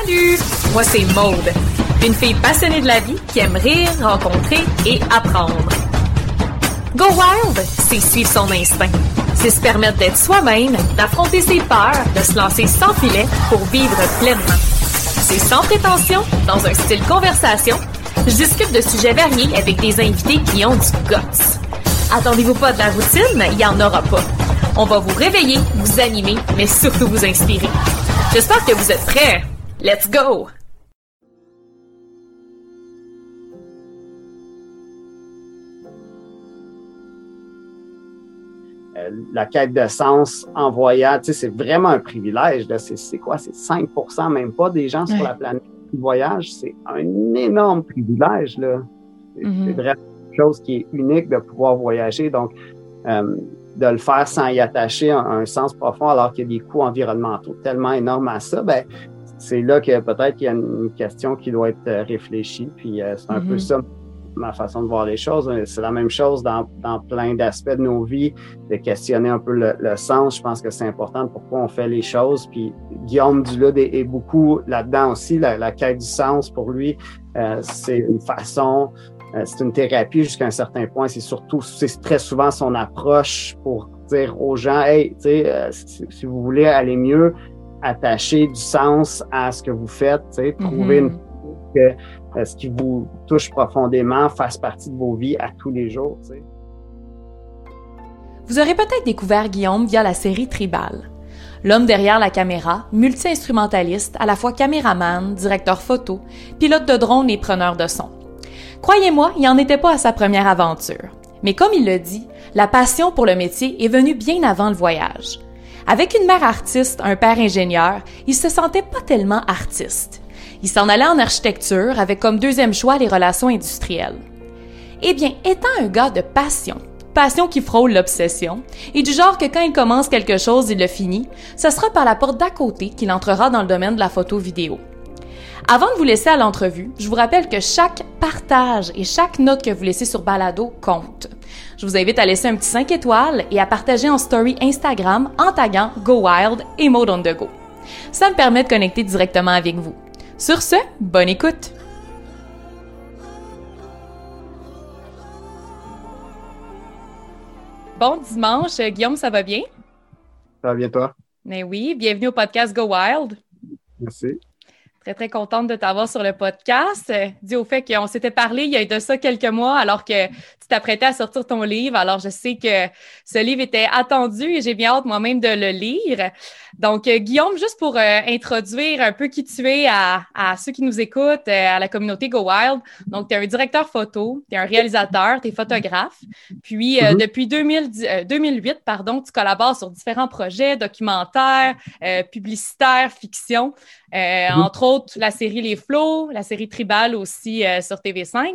Salut! Moi, c'est Maude, une fille passionnée de la vie qui aime rire, rencontrer et apprendre. Go Wild, c'est suivre son instinct. C'est se permettre d'être soi-même, d'affronter ses peurs, de se lancer sans filet pour vivre pleinement. C'est sans prétention, dans un style conversation. Je discute de sujets variés avec des invités qui ont du guts. Attendez-vous pas de la routine, il y en aura pas. On va vous réveiller, vous animer, mais surtout vous inspirer. J'espère que vous êtes prêts. Let's go! Euh, la quête de sens en voyage, c'est vraiment un privilège. C'est quoi? C'est 5% même pas des gens sur la planète qui voyagent. C'est un énorme privilège. là. C'est vraiment quelque chose qui est unique de pouvoir voyager. Donc, euh, de le faire sans y attacher un, un sens profond alors qu'il y a des coûts environnementaux tellement énormes à ça, ben, c'est là que peut-être qu'il y a une question qui doit être euh, réfléchie. Puis euh, c'est un peu Mhm. ça ma façon de voir les choses. C'est la même chose dans, dans plein d'aspects de nos vies, de questionner un peu le, le sens. Je pense que c'est important de pourquoi on fait les choses. Puis Guillaume Dulude est, est beaucoup là-dedans aussi. La, la quête du sens pour lui, euh, c'est une façon, euh, c'est une thérapie jusqu'à un certain point. C'est surtout, c'est très souvent son approche pour dire aux gens, hey, tu sais, euh, si vous voulez aller mieux, attacher du sens à ce que vous faites, trouver Mhm. une que euh, ce qui vous touche profondément fasse partie de vos vies à tous les jours. Vous aurez peut-être découvert Guillaume via la série Tribal. L'homme derrière la caméra, multi-instrumentaliste, à la fois caméraman, directeur photo, pilote de drone et preneur de son. Croyez-moi, il n'en était pas à sa première aventure. Mais comme il le dit, la passion pour le métier est venue bien avant le voyage. Avec une mère artiste, un père ingénieur, il se sentait pas tellement artiste. Il s'en allait en architecture avec comme deuxième choix les relations industrielles. Eh bien, étant un gars de passion, passion qui frôle l'obsession, et du genre que quand il commence quelque chose, il le finit, ce sera par la porte d'à côté qu'il entrera dans le domaine de la photo-vidéo. Avant de vous laisser à l'entrevue, je vous rappelle que chaque partage et chaque note que vous laissez sur Balado compte. Je vous invite à laisser un petit 5 étoiles et à partager en story Instagram en taguant Go Wild et Mode on the Go. Ça me permet de connecter directement avec vous. Sur ce, bonne écoute! Bon dimanche, Guillaume, ça va bien? Ça va bien, toi? Mais oui, bienvenue au podcast Go Wild. Merci. Très, très contente de t'avoir sur le podcast. Euh, Dû au fait qu'on s'était parlé il y a de ça quelques mois alors que tu t'apprêtais à sortir ton livre. Alors, je sais que ce livre était attendu et j'ai bien hâte moi-même de le lire. Donc, euh, Guillaume, juste pour euh, introduire un peu qui tu es à, à ceux qui nous écoutent, euh, à la communauté Go Wild. Donc, tu es un directeur photo, tu es un réalisateur, tu es photographe. Puis, Mhm. depuis 2010 euh, 2008, pardon, tu collabores sur différents projets documentaires, publicitaires, fiction. Mhm. Entre autres, la série Les Flots, la série Tribal aussi euh, sur TV5. Euh,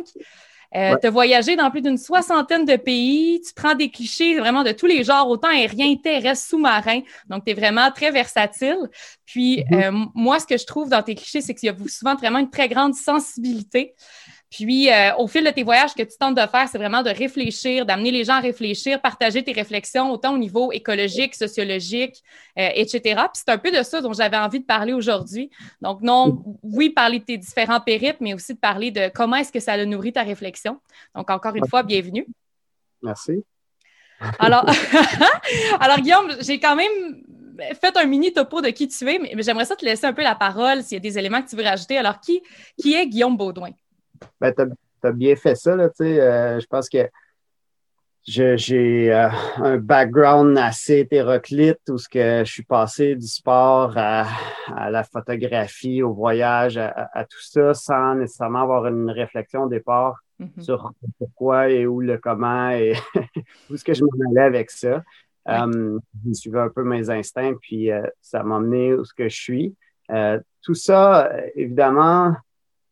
Ouais. Tu as voyagé dans plus d'une soixantaine de pays. Tu prends des clichés vraiment de tous les genres, autant aérien, terrestre, sous-marin. Donc, tu es vraiment très versatile. Puis, Mhm. euh, moi, ce que je trouve dans tes clichés, c'est qu'il y a souvent vraiment une très grande sensibilité. Puis, euh, au fil de tes voyages, ce que tu tentes de faire, c'est vraiment de réfléchir, d'amener les gens à réfléchir, partager tes réflexions, autant au niveau écologique, sociologique, euh, etc. Puis, c'est un peu de ça dont j'avais envie de parler aujourd'hui. Donc, non, oui, parler de tes différents périples, mais aussi de parler de comment est-ce que ça a nourri ta réflexion. Donc, encore une fois, bienvenue. Merci. Alors, alors Guillaume, j'ai quand même fait un mini topo de qui tu es, mais j'aimerais ça te laisser un peu la parole s'il y a des éléments que tu veux rajouter. Alors, qui, qui est Guillaume Baudouin? Ben, tu as, bien fait ça, là, tu sais. euh, je pense que j'ai euh, un background assez hétéroclite où ce que je suis passé du sport à, à la photographie, au voyage, à, tout ça, sans nécessairement avoir une réflexion au départ Mhm. sur pourquoi et où le comment et où est-ce que je m'en allais avec ça. Ouais. Euh, je suivais un peu mes instincts, puis euh, ça m'a amené où ce que je suis. Euh, tout ça, évidemment,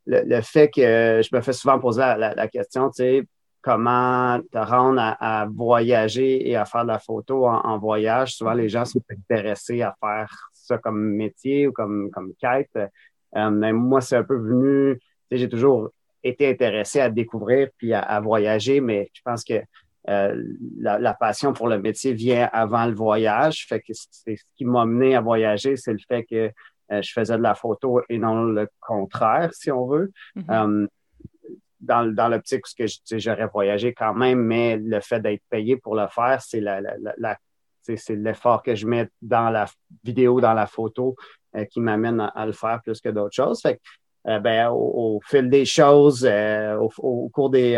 le, fait que je me fais souvent poser la, question, tu sais, comment te rendre à, voyager et à faire de la photo en, voyage. Souvent, les gens sont intéressés à faire ça comme métier ou comme, comme quête. Euh, mais moi, c'est un peu venu, j'ai toujours été intéressé à découvrir puis à, voyager, mais je pense que euh, la, passion pour le métier vient avant le voyage. Fait que c'est ce qui m'a mené à voyager, c'est le fait que je faisais de la photo et non le contraire, si on veut. Mm-hmm. dans, dans l'optique où j'aurais voyagé quand même, mais le fait d'être payé pour le faire, c'est la, la, c'est l'effort que je mets dans la vidéo, dans la photo qui m'amène à, le faire plus que d'autres choses. Fait ben, au, fil des choses, au, cours des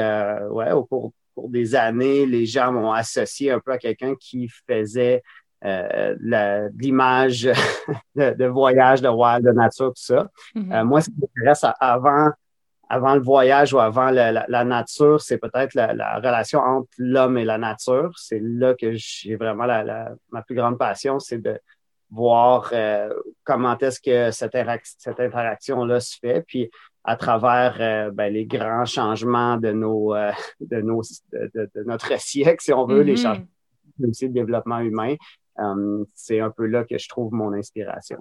ouais, au cours des années, les gens m'ont associé un peu à quelqu'un qui faisait euh, l'image de, voyage, de wild, de nature, tout ça. Mm-hmm. Euh, moi, ce qui m'intéresse avant, avant le voyage ou avant la, nature, c'est peut-être la, relation entre l'homme et la nature. C'est là que j'ai vraiment ma plus grande passion, c'est de voir euh, comment est-ce que cette, cette interaction-là se fait. Puis à travers euh, ben, les grands changements de nos, euh, de, nos de, notre siècle, si on veut, les mm-hmm. changements aussi de développement humain. Euh, c'est un peu là que je trouve mon inspiration.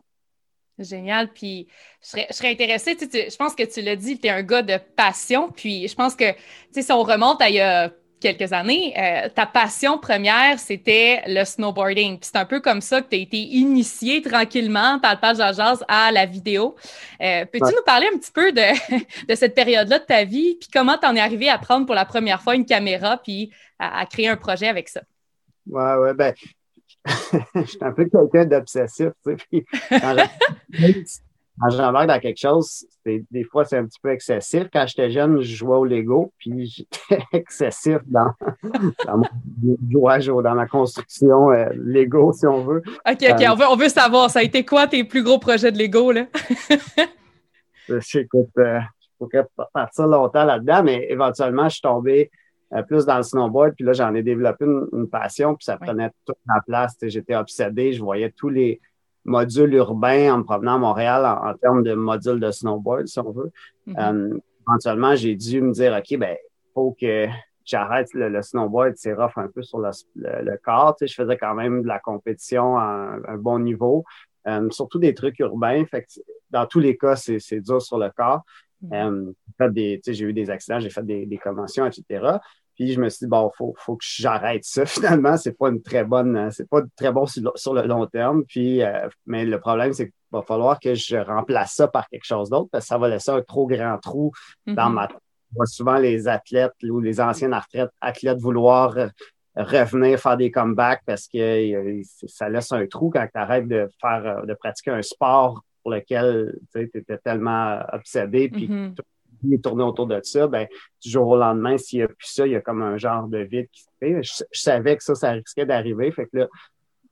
Génial. Puis je serais, je serais intéressée, tu, je pense que tu l'as dit, tu es un gars de passion. Puis je pense que si on remonte à il y a quelques années, euh, ta passion première, c'était le snowboarding. Puis c'est un peu comme ça que tu as été initié tranquillement par le page Jazz à la vidéo. Euh, peux-tu nous parler un petit peu de, de cette période-là de ta vie, puis comment tu en es arrivé à prendre pour la première fois une caméra, puis à, créer un projet avec ça? Ouais, ouais, ben, je suis un peu quelqu'un d'obsessif, tu sais. quand j'embarque dans quelque chose, des fois, c'est un petit peu excessif. Quand j'étais jeune, je jouais au Lego, puis j'étais excessif dans, dans mon jouage, dans ma construction euh, Lego, si on veut. OK, OK, euh, on, veut, on veut savoir, ça a été quoi tes plus gros projets de Lego, là? Écoute, euh, je pourrais partir longtemps là-dedans, mais éventuellement, je suis tombé euh, plus dans le snowboard, puis là, j'en ai développé une, passion, puis ça prenait toute la place. J'étais obsédé, je voyais tous les module urbain en me promenant à Montréal en, termes de module de snowboard, si on veut. Mm-hmm. Euh, éventuellement, j'ai dû me dire, OK, ben, faut que j'arrête le, snowboard, c'est rough un peu sur le, corps. Je faisais quand même de la compétition à un, bon niveau, euh, surtout des trucs urbains. Fait que dans tous les cas, c'est dur sur le corps. Mm-hmm. Euh, j'ai eu des accidents, j'ai fait des, des commotions, etc. Puis je me suis dit, bon, faut, faut que j'arrête ça. Finalement, c'est pas une très bonne, euh, c'est pas très bon sur, le long terme. Puis, euh, mais le problème, c'est qu'il va falloir que je remplace ça par quelque chose d'autre parce que ça va laisser un trop grand trou dans mm-hmm. ma voit souvent les athlètes ou les anciennes athlètes, athlètes vouloir euh, revenir faire des comebacks parce que ça laisse un trou quand tu arrêtes de faire, de pratiquer un sport pour lequel tu étais tellement obsédé. Puis mm-hmm est tourné autour de ça, ben, du jour au lendemain, s'il n'y a plus ça, il y a comme un genre de vide qui se fait. Je, savais que ça, ça risquait d'arriver. Fait que là,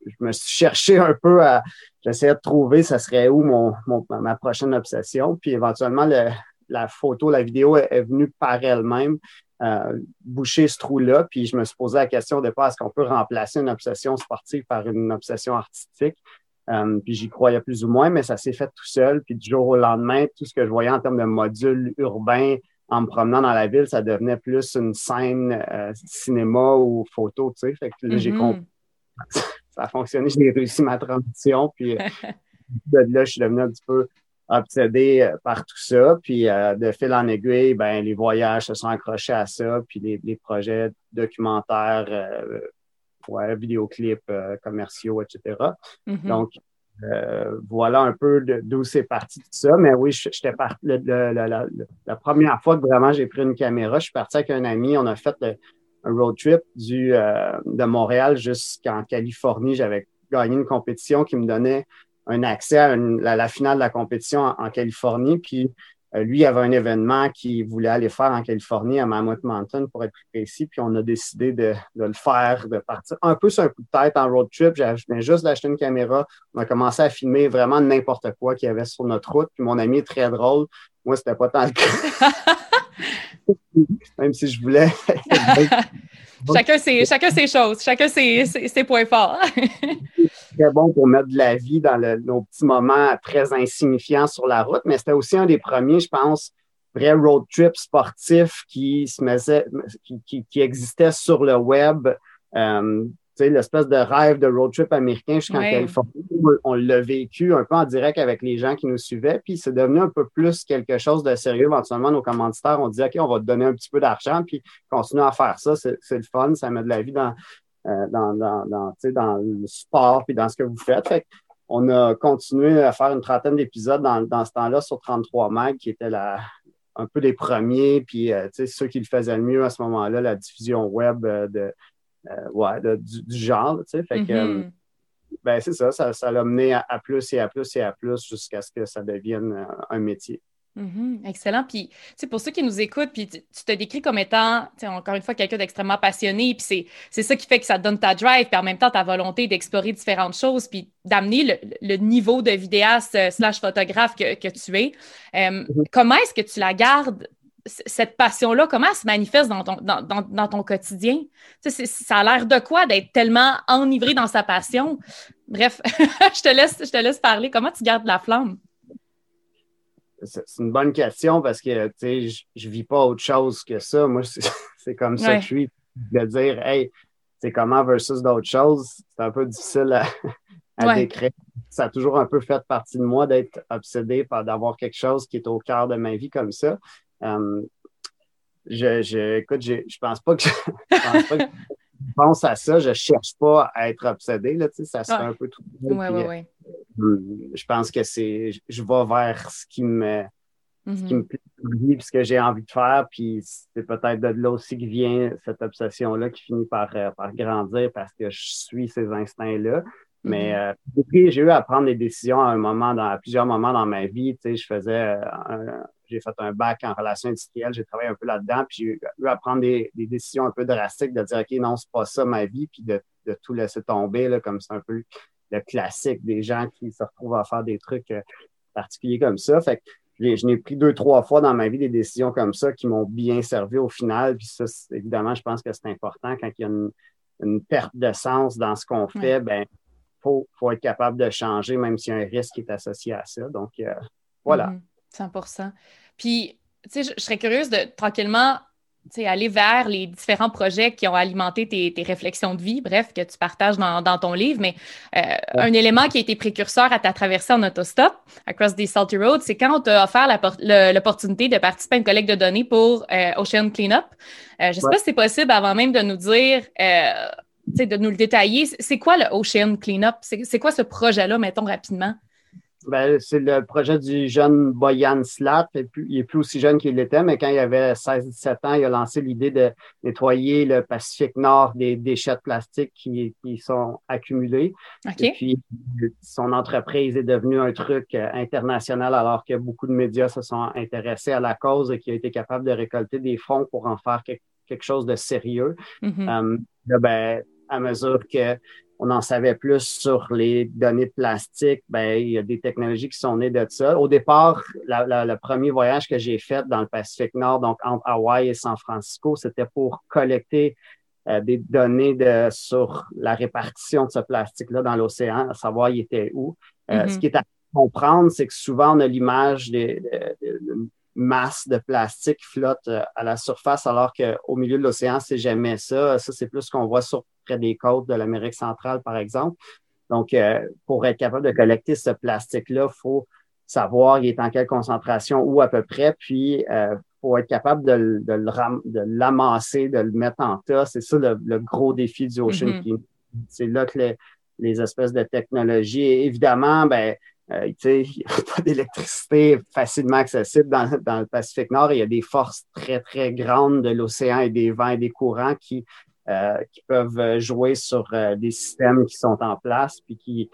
je me suis cherché un peu à. J'essayais de trouver ça serait où mon, ma prochaine obsession. Puis éventuellement, la photo, la vidéo est, venue par elle-même. Euh, boucher ce trou-là. Puis je me suis posé la question au départ, est-ce qu'on peut remplacer une obsession sportive par une obsession artistique? Euh, puis j'y croyais plus ou moins, mais ça s'est fait tout seul. Puis du jour au lendemain, tout ce que je voyais en termes de modules urbains en me promenant dans la ville, ça devenait plus une scène euh, cinéma ou photo, tu sais. Fait que là, j'ai mm-hmm. compris. ça a fonctionné, j'ai réussi ma transition. Puis euh, de là, je suis devenu un petit peu obsédé par tout ça. Puis de fil en aiguille, ben, les voyages se sont accrochés à ça. Puis les, les projets documentaires ouais, vidéoclips euh, commerciaux, etc. Mm-hmm. Donc, euh, voilà un peu d'où c'est parti tout ça. Mais oui, j'étais parti. la, première fois que vraiment j'ai pris une caméra, je suis parti avec un ami. On a fait un road trip du, euh, de Montréal jusqu'en Californie. J'avais gagné une compétition qui me donnait un accès à, la, finale de la compétition en, en Californie. Puis lui, il avait un événement qu'il voulait aller faire en Californie, à Mammoth Mountain, pour être plus précis. Puis on a décidé de, le faire, de partir un peu sur un coup de tête en road trip. J'avais juste d'acheter une caméra. On a commencé à filmer vraiment n'importe quoi qu'il y avait sur notre route. Puis mon ami est très drôle. Moi, c'était pas tant le cas. Même si je voulais. chacun, ses, chacun ses choses, chacun ses, ses points forts. très bon pour mettre de la vie dans nos petits moments très insignifiants sur la route, mais c'était aussi un des premiers, je pense, vrais road trip sportifs qui, se mettait, qui, qui, existait sur le web. Euh, l'espèce de rêve de road trip américain jusqu'en Californie. On l'a vécu un peu en direct avec les gens qui nous suivaient, puis c'est devenu un peu plus quelque chose de sérieux. Éventuellement, nos commanditaires ont dit OK, on va te donner un petit peu d'argent, puis continue à faire ça. C'est le fun, ça met de la vie dans, euh, dans, dans, dans, dans, le sport puis dans ce que vous faites. fait on a continué à faire une trentaine d'épisodes dans, dans ce temps-là sur 33 Mag, qui était la, un peu les premiers, puis euh, ceux qui le faisaient le mieux à ce moment-là, la diffusion web euh, de, euh, ouais, du, genre. Fait que, mm-hmm. ben, c'est ça, ça l'a mené à, plus et à plus et à plus jusqu'à ce que ça devienne un métier. Mm-hmm. excellent. Puis, pour ceux qui nous écoutent, puis tu, te décris comme étant, encore une fois, quelqu'un d'extrêmement passionné, puis c'est ça qui fait que ça te donne ta drive, puis en même temps, ta volonté d'explorer différentes choses, puis d'amener le, niveau de vidéaste euh, slash photographe que, tu es. Euh, mm-hmm. Comment est-ce que tu la gardes, cette passion-là? Comment elle se manifeste dans ton, dans, ton quotidien? ça a l'air de quoi d'être tellement enivré dans sa passion? Bref, je, te laisse, je te laisse parler. Comment tu gardes la flamme? c'est une bonne question parce que je ne vis pas autre chose que ça. Moi, c'est comme ça que je suis. De dire, hey, c'est comment versus d'autres choses, c'est un peu difficile à, décrire. Ça a toujours un peu fait partie de moi d'être obsédé par d'avoir quelque chose qui est au cœur de ma vie comme ça. Hum, je, je, écoute, je, je pense pas que je, pense pas que pense à ça, je cherche pas à être obsédé, là, ça se fait un peu tout. Oui, oui, oui. Je pense que c'est, je vais vers ce qui me, ce qui mm-hmm. me plaît, puis ce que j'ai envie de faire, puis c'est peut-être de là aussi que vient cette obsession-là qui finit par, euh, par grandir parce que je suis ces instincts-là. Mais mm-hmm. euh, j'ai eu à prendre des décisions à un moment, dans, à plusieurs moments dans ma vie. Tu sais, je faisais euh, j'ai fait un bac en relations industrielles, j'ai travaillé un peu là-dedans, puis j'ai eu à prendre des, décisions un peu drastiques de dire OK, non, c'est pas ça ma vie, puis de, tout laisser tomber, là, comme c'est un peu le classique des gens qui se retrouvent à faire des trucs euh, particuliers comme ça. Fait que je n'ai pris deux, trois fois dans ma vie des décisions comme ça qui m'ont bien servi au final. Puis ça, évidemment, je pense que c'est important quand il y a une, perte de sens dans ce qu'on fait, ben faut, faut être capable de changer, même s'il y a un risque qui est associé à ça. Donc, euh, voilà. 100 mm-hmm. Puis, tu sais, je, serais curieuse de tranquillement aller vers les différents projets qui ont alimenté tes, réflexions de vie, bref, que tu partages dans, ton livre. Mais euh, un élément qui a été précurseur à ta traversée en autostop, Across the Salty Road, c'est quand on t'a offert l'opportunité de participer à une collecte de données pour euh, Ocean Cleanup. Euh, je ne sais pas si c'est possible avant même de nous dire, de nous le détailler. C'est quoi le Ocean Cleanup? C'est quoi ce projet-là, mettons rapidement? Ben, c'est le projet du jeune Boyan Slat. Il est plus aussi jeune qu'il l'était, mais quand il avait 16-17 ans, il a lancé l'idée de nettoyer le Pacifique Nord des déchets de plastique qui, qui sont accumulés. Et puis, son entreprise est devenue un truc euh, international alors que beaucoup de médias se sont intéressés à la cause et qui a été capable de récolter des fonds pour en faire quelque chose de sérieux. Mm-hmm. Euh, ben, à mesure que on en savait plus sur les données de plastique, ben, il y a des technologies qui sont nées de ça. Au départ, le premier voyage que j'ai fait dans le Pacifique Nord, donc entre Hawaï et San Francisco, c'était pour collecter euh, des données de, sur la répartition de ce plastique-là dans l'océan, à savoir il était où. Euh, ce mm-hmm. qui est à comprendre, c'est que souvent on a l'image des, masse de plastique flotte euh, à la surface, alors qu'au milieu de l'océan, c'est jamais ça. Ça, c'est plus ce qu'on voit sur près des côtes de l'Amérique centrale, par exemple. Donc, euh, pour être capable de collecter ce plastique-là, il faut savoir il est en quelle concentration, où à peu près, puis il euh, faut être capable de, de l'amasser, de, le mettre en tas. C'est ça le, gros défi du Ocean mm C'est là que les, les, espèces de technologies, évidemment, ben, euh, il n'y a pas d'électricité facilement accessible dans, le Pacifique Nord. il y a des forces très, très grandes de l'océan et des vents et des courants qui, euh, qui peuvent jouer sur euh, des systèmes qui sont en place puis qui,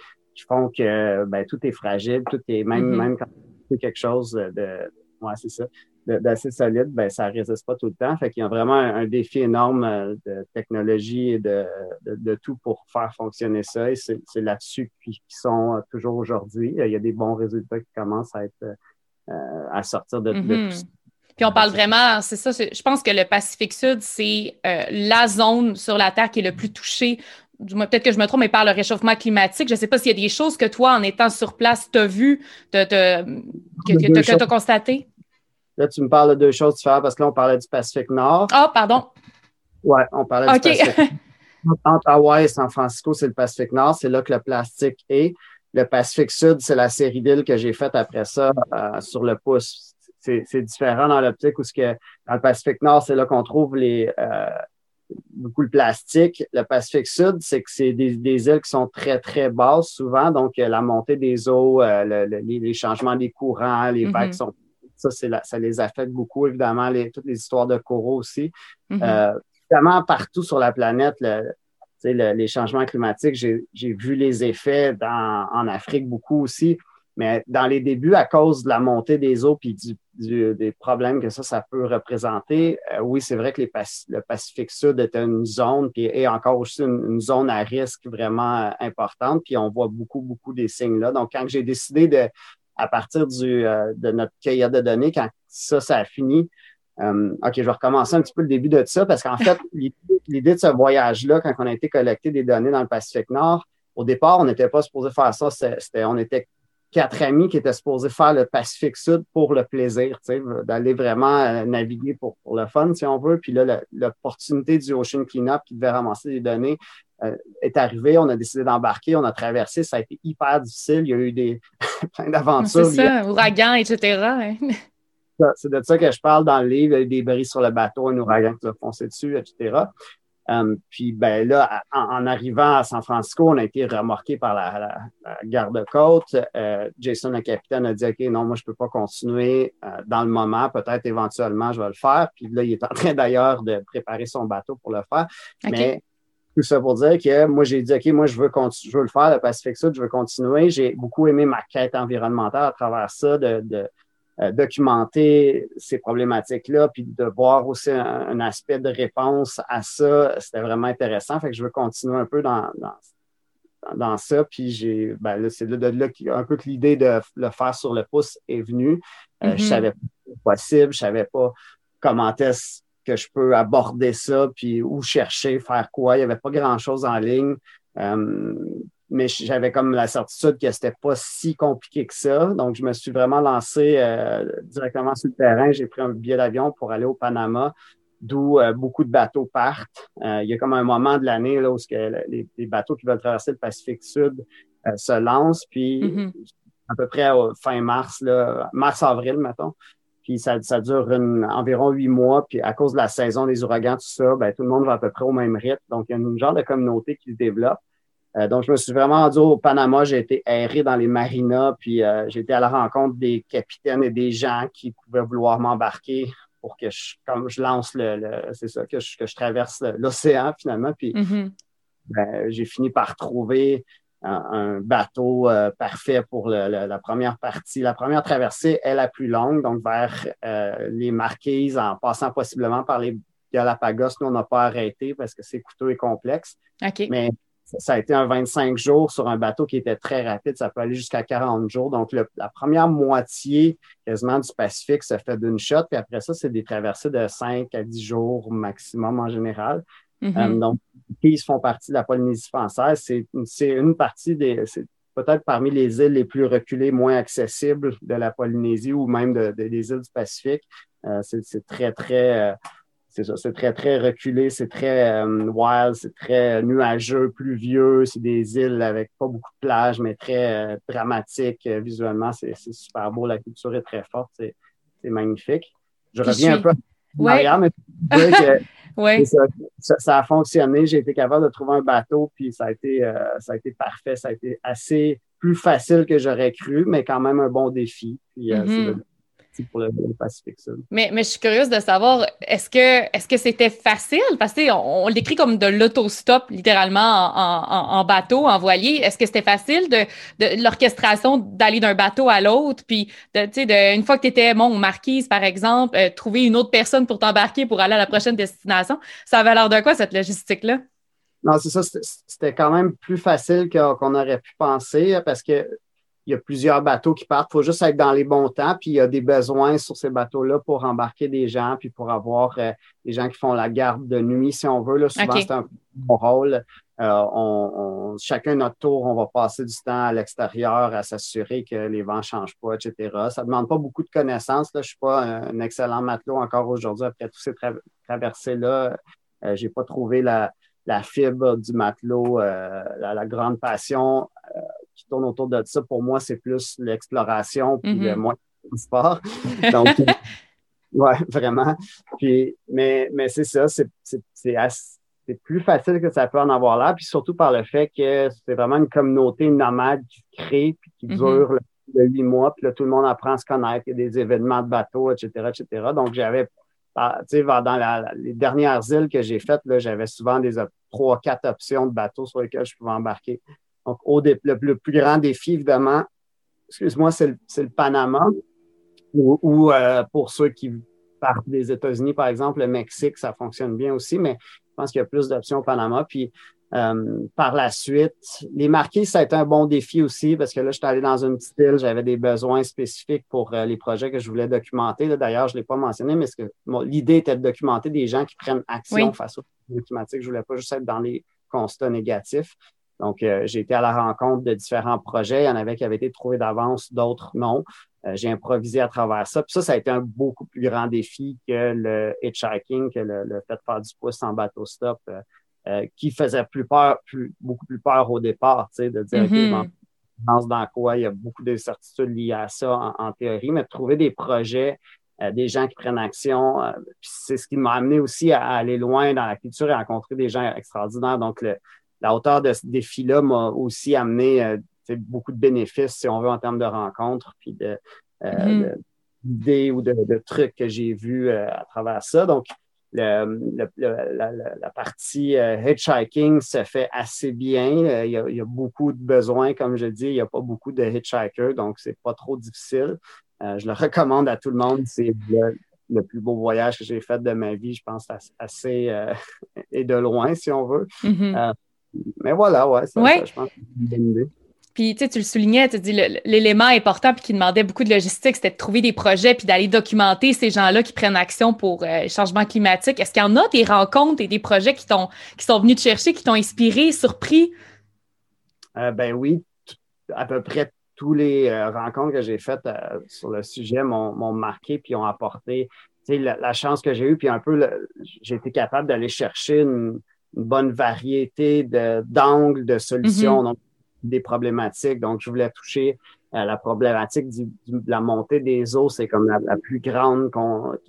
font que ben, tout est fragile, tout est même, mm-hmm. même quand c'est quelque chose de. Ouais, c'est ça d'assez solide, ben, ça ne résiste pas tout le temps. Fait qu'il y a vraiment un, défi énorme euh, de technologie et de, de, tout pour faire fonctionner ça. Et c'est là-dessus qu'ils sont euh, toujours aujourd'hui. Il y a des bons résultats qui commencent à être euh, à sortir de, mm-hmm. tout ça. Puis on parle vraiment, c'est ça, je pense que le Pacifique Sud, c'est la zone sur la Terre qui est le plus touchée peut-être que je me trompe, mais par le réchauffement climatique. Je ne sais pas s'il y a des choses que toi, en étant sur place, tu as vues, que tu as constatées. Là, tu me parles de deux choses différentes parce que là, on parlait du Pacifique Nord. Ah, pardon. Oui, on parlait du Pacifique Entre Hawaï et San Francisco, c'est le Pacifique Nord. C'est là que le plastique est. Le Pacifique Sud, c'est la série d'îles que j'ai faite après ça euh, sur le pouce. C'est différent dans l'optique où ce que, dans le Pacifique Nord, c'est là qu'on trouve les, euh, beaucoup le plastique. Le Pacifique Sud, c'est que c'est des, îles qui sont très, très basses souvent. Donc, la montée des eaux, les, changements des courants, les vagues mm-hmm. sont ça, ça les affecte beaucoup, évidemment, les, toutes les histoires de coraux aussi. Mm partout sur la planète, les changements climatiques, j'ai vu les effets en Afrique beaucoup aussi. Mais dans les débuts, à cause de la montée des eaux puis des problèmes que ça, ça peut représenter, euh, oui, c'est vrai que le Pacifique Sud est une zone puis est encore aussi une, zone à risque vraiment importante. Puis on voit beaucoup, beaucoup des signes là. Donc, quand j'ai décidé de, à partir du, euh, de notre cahier de données, quand ça, ça a fini, euh, OK, je vais recommencer un petit peu le début de ça parce qu'en fait, l'idée de ce voyage-là, quand on a été collecter des données dans le Pacifique Nord, au départ, on n'était pas supposé faire ça. On était quatre amis qui étaient supposés faire le Pacifique Sud pour le plaisir, d'aller vraiment euh, naviguer pour, le fun, si on veut. Puis là, l'opportunité du Ocean Cleanup qui devait ramasser des données est arrivée. On a décidé d'embarquer, on a traversé. Ça a été hyper difficile. Il y a eu des plein d'aventures. C'est ça, ouragan, etc. Hein. C'est de ça que je parle dans le livre. Il y a eu des bris sur le bateau, un ouragan qui a foncé dessus, etc. Um, puis ben là, en, arrivant à San Francisco, on a été remorqué par la, garde-côte. Euh, Jason, le capitaine, a dit OK, non, moi, je ne peux pas continuer euh, dans le moment. Peut-être éventuellement, je vais le faire. Puis là, il est en train d'ailleurs de préparer son bateau pour le faire. Mais tout ça pour dire que moi, j'ai dit OK, moi, je veux, je veux le faire, le Pacific Sud, je veux continuer. J'ai beaucoup aimé ma quête environnementale à travers ça, de euh, documenter ces problématiques-là, puis de voir aussi un, aspect de réponse à ça, c'était vraiment intéressant. Fait que je veux continuer un peu dans, dans, dans ça. Puis j'ai, ben là, c'est de, là un peu que l'idée de le faire sur le pouce est venue. Euh, Je mm-hmm. savais pas possible, je savais pas comment est-ce que je peux aborder ça, puis où chercher, faire quoi. Il n'y avait pas grand-chose en ligne. Euh, mais j'avais comme la certitude que c'était pas si compliqué que ça. Donc, je me suis vraiment lancé euh, directement sur le terrain. J'ai pris un billet d'avion pour aller au Panama, d'où euh, beaucoup de bateaux partent. Il y a comme un moment de l'année là où les, bateaux qui veulent traverser le Pacifique Sud se lancent, puis mm-hmm. à peu près fin mars, mars-avril, mettons. Puis ça, ça dure environ huit mois. Puis à cause de la saison des ouragans, tout ça, ben, tout le monde va à peu près au même rythme. Donc, il y a une genre de communauté qui se développe. Euh, donc, je me suis vraiment rendu au Panama. J'ai été erré dans les marinas, puis euh, j'ai été à la rencontre des capitaines et des gens qui pouvaient vouloir m'embarquer pour que je, comme je lance le, c'est ça, que je, que je traverse l'océan finalement. Puis mm-hmm. ben, j'ai fini par trouver un, bateau euh, parfait pour la première partie. La première traversée est la plus longue, donc vers les Marquises, en passant possiblement par les Galapagos. Nous, on n'a pas arrêté parce que c'est coûteux et complexe. Mais ça a été un 25 jours sur un bateau qui était très rapide. Ça peut aller jusqu'à 40 jours. Donc, la première moitié quasiment du Pacifique se fait d'une shot. Puis après ça, c'est des traversées de 5 à 10 jours maximum en général. Mm-hmm. Euh, donc, ils font partie de la Polynésie française. C'est une partie des. peut-être parmi les îles les plus reculées, moins accessibles de la Polynésie ou même des îles du Pacifique. Euh, c'est très, très. Euh, c'est ça, c'est très, très reculé, c'est très euh, wild, c'est très nuageux, pluvieux, c'est des îles avec pas beaucoup de plages, mais très dramatique euh, visuellement, c'est, super beau, la culture est très forte, c'est, magnifique. Je reviens un peu arrière, mais ouais. ça, ça, a fonctionné, j'ai été capable de trouver un bateau, puis ça a été, ça a été parfait, ça a été assez plus facile que j'aurais cru, mais quand même un bon défi. Puis, mm-hmm pour le, Pacifique Sud. Mais, mais je suis curieuse de savoir, est-ce que est-ce que c'était facile? Parce qu'on on, l'écrit comme de l'autostop, littéralement, en, bateau, en voilier. Est-ce que c'était facile de, de l'orchestration d'aller d'un bateau à l'autre? Puis, de, de, une fois que tu étais, bon, marquise, par exemple, euh, trouver une autre personne pour t'embarquer pour aller à la prochaine destination. Ça avait l'air de quoi, cette logistique-là? Non, c'est ça. C'était quand même plus facile qu'on aurait pu penser parce que il y a plusieurs bateaux qui partent. Il faut juste être dans les bons temps. Puis il y a des besoins sur ces bateaux-là pour embarquer des gens, puis pour avoir euh, des gens qui font la garde de nuit, si on veut. Là, souvent, c'est un bon rôle. Euh, on, chacun notre tour, on va passer du temps à l'extérieur à s'assurer que les vents ne changent pas, etc. Ça ne demande pas beaucoup de connaissances. Là. Je ne suis pas un, excellent matelot encore aujourd'hui après tous ces traversées-là. Euh, je n'ai pas trouvé la, fibre du matelot, la, grande passion qui tourne autour de ça, pour moi, c'est plus l'exploration puis le mm-hmm. moins le sport. Donc, ouais, vraiment. Puis, mais, mais c'est ça, c'est plus facile que ça peut en avoir là, puis surtout par le fait que c'est vraiment une communauté nomade qui se crée puis qui mm-hmm. dure de huit mois, puis là, tout le monde apprend à se connaître, il y a des événements de bateau, etc., etc. Donc, j'avais, ah, tu sais, dans les dernières îles que j'ai faites, j'avais souvent des trois, quatre options de bateaux sur lesquels je pouvais embarquer. Donc, au le, plus grand défi, évidemment, excuse-moi, c'est le, Panama, ou, euh, pour ceux qui partent des États-Unis, par exemple, le Mexique, ça fonctionne bien aussi, mais je pense qu'il y a plus d'options au Panama. Puis, euh, par la suite, les marquis, ça a été un bon défi aussi parce que là, je suis allé dans une petite île, j'avais des besoins spécifiques pour euh, les projets que je voulais documenter. D'ailleurs, je ne l'ai pas mentionné, mais l'idée était de documenter des gens qui prennent action face aux climatiques. Je ne voulais pas juste être dans les constats négatifs. Donc, euh, j'ai été à la rencontre de différents projets. Il y en avait qui avaient été trouvés d'avance, d'autres non. j'ai improvisé à travers ça. Puis ça, ça a été un beaucoup plus grand défi que le hitchhiking, que le, le fait de faire du pouce en bateau stop. Euh, qui faisait plus peur, plus, beaucoup plus peur au départ, tu sais, de dire, mm dans quoi, il y a beaucoup d'incertitudes liées à ça en, théorie, mais de trouver des projets, euh, des gens qui prennent action, euh, c'est ce qui m'a amené aussi à, aller loin dans la culture et à rencontrer des gens extraordinaires. Donc, la hauteur de ce défi-là m'a aussi amené beaucoup de bénéfices, si on veut, en termes de rencontres, puis de, mm-hmm. d'idées ou de, de, trucs que j'ai vus à travers ça. Donc, le, la, partie euh, hitchhiking se fait assez bien. Euh, il, y a, beaucoup de besoins, comme je dis. Il n'y a pas beaucoup de hitchhikers, donc c'est pas trop difficile. Euh, je le recommande à tout le monde. C'est le, plus beau voyage que j'ai fait de ma vie, je pense, assez et de loin, si on veut. Mm-hmm. Mais voilà, ouais, ça, je pense que c'est une bonne idée. Puis tu le soulignais, tu dis l'élément important puis qui demandait beaucoup de logistique, c'était de trouver des projets puis d'aller documenter ces gens-là qui prennent action pour euh, le changement climatique. Est-ce qu'il y en a des rencontres et des projets qui, qui sont venus te chercher, qui t'ont inspiré, surpris? Euh, ben oui, à peu près tous les euh, rencontres que j'ai faites sur le sujet m'ont marqué puis ont apporté la, la, chance que j'ai eue, puis un peu, j'ai été capable d'aller chercher une, bonne variété d'angles, de, solutions. Mm-hmm. Donc, des problématiques. Donc, je voulais toucher à la problématique de la montée des eaux. C'est comme la, plus grande,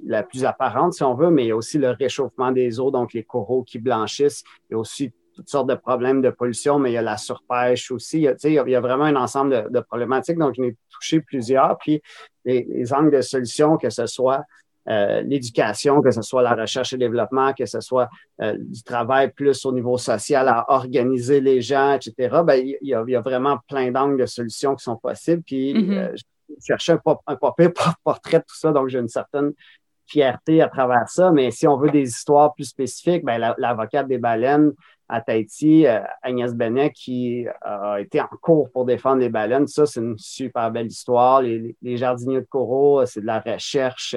la plus apparente, si on veut, mais il y a aussi le réchauffement des eaux, donc les coraux qui blanchissent. Il y a aussi toutes sortes de problèmes de pollution, mais il y a la surpêche aussi. Il y a, il y a vraiment un ensemble de, problématiques. Donc, je n'ai touché plusieurs. Puis, les, les angles de solution, que ce soit euh, l'éducation, que ce soit la recherche et développement, que ce soit euh, du travail plus au niveau social à organiser les gens, etc., ben, il, y a, vraiment plein d'angles de solutions qui sont possibles. Puis, mm-hmm. euh, je cherchais un, un papier portrait de tout ça, donc j'ai une certaine fierté à travers ça. Mais si on veut des histoires plus spécifiques, ben, l'avocate des baleines à Tahiti, Agnès Benet, qui a été en cours pour défendre les baleines, ça, c'est une super belle histoire. Les, jardiniers de coraux, c'est de la recherche.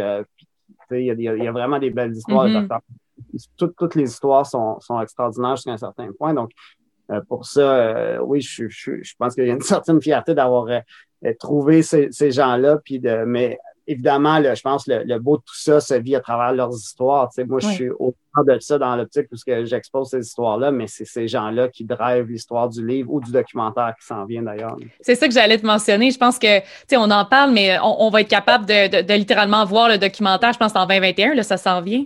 Il y, a, vraiment des belles histoires. Mm-hmm. toutes, les histoires sont, extraordinaires jusqu'à un certain point. Donc, euh, pour ça, euh, oui, je, pense qu'il y a une certaine fierté d'avoir euh, trouvé ces, gens-là. Puis de, mais évidemment, je pense que le, beau de tout ça se vit à travers leurs histoires. moi, je suis au cœur de ça dans l'optique où j'expose ces histoires-là, mais c'est ces gens-là qui drivent l'histoire du livre ou du documentaire qui s'en vient d'ailleurs. C'est ça que j'allais te mentionner. Je pense que, tu sais, on en parle, mais on, va être capable de, littéralement voir le documentaire, je pense, en 2021, là, ça s'en vient.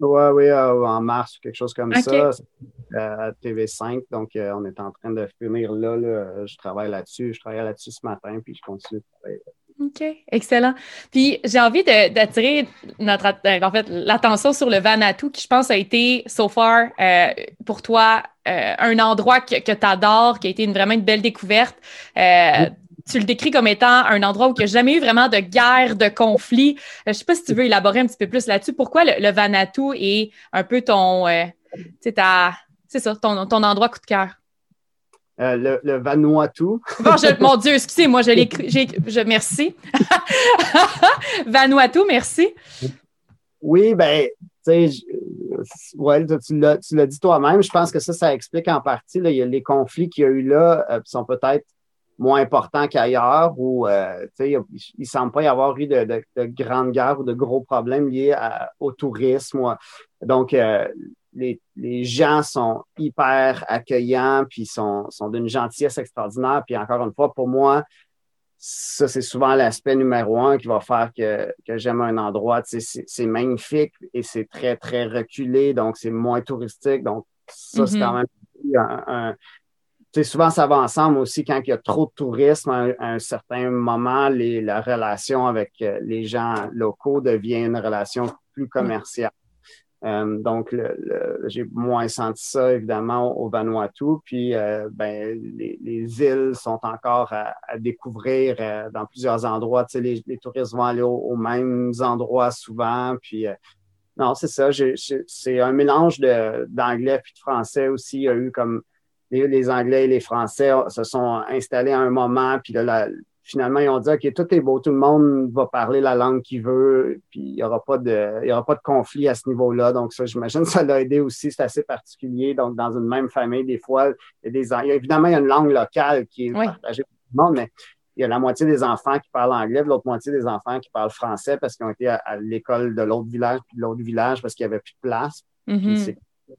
Oui, oui, euh, en mars ou quelque chose comme ça, à TV5. Donc, euh, on est en train de finir là, là. Je travaille là-dessus. Je travaille là-dessus ce matin, puis je continue de travailler OK, excellent. Puis j'ai envie d'attirer notre euh, en fait l'attention sur le Vanuatu qui je pense a été so far euh, pour toi euh, un endroit que, que tu adores, qui a été une, vraiment une belle découverte. Tu le décris comme étant un endroit où il n'y a jamais eu vraiment de guerre, de conflit. je ne sais pas si tu veux élaborer un petit peu plus là-dessus. Pourquoi le, le, est un peu ton, c'est ton, ton endroit coup de cœur? Euh, le, le, Vanuatu. mon Dieu, excusez-moi, je l'ai je, merci. Vanuatu, merci. Oui, ben, tu sais, ouais, tu l'as dit toi-même. Je pense que ça, ça explique en partie. Là, il y a les conflits qu'il y a eu là euh, sont peut-être moins importants qu'ailleurs où euh, il ne semble pas y avoir eu de, de, de grandes guerres ou de gros problèmes liés au tourisme. Donc, euh, les, les, gens sont hyper accueillants, puis sont, sont d'une gentillesse extraordinaire. Puis encore une fois, pour moi, ça, c'est souvent l'aspect numéro un qui va faire que, que j'aime un endroit. C'est magnifique et c'est très, très reculé, donc c'est moins touristique. Donc, ça, c'est quand mm-hmm. même un, souvent, ça va ensemble aussi quand il y a trop de tourisme. À un, certain moment, les, la relation avec euh, les gens locaux devient une relation plus commerciale. Euh, donc, j'ai moins senti ça, évidemment, au Vanuatu. Puis, euh, ben, les, îles sont encore à, découvrir dans plusieurs endroits. Tu sais, les, les, touristes vont aller aux, mêmes endroits souvent. Puis, non, c'est ça. C'est un mélange d'anglais puis de français aussi. Il y a eu comme les, Anglais et les Français se sont installés à un moment, puis là, finalement, ils ont dit OK, tout est beau, tout le monde va parler la langue qu'il veut, puis il n'y aura, pas de, il y aura pas de conflit à ce niveau-là. Donc, ça, j'imagine ça l'a aidé aussi. C'est assez particulier. Donc, dans une même famille, des fois, il y a des, évidemment, il y a une langue locale qui est partagée par tout le monde, mais il y a la moitié des enfants qui parlent anglais, l'autre moitié des enfants qui parlent français parce qu'ils ont été à, l'école de l'autre village, puis de l'autre village parce qu'il n'y avait plus de place. Mm-hmm.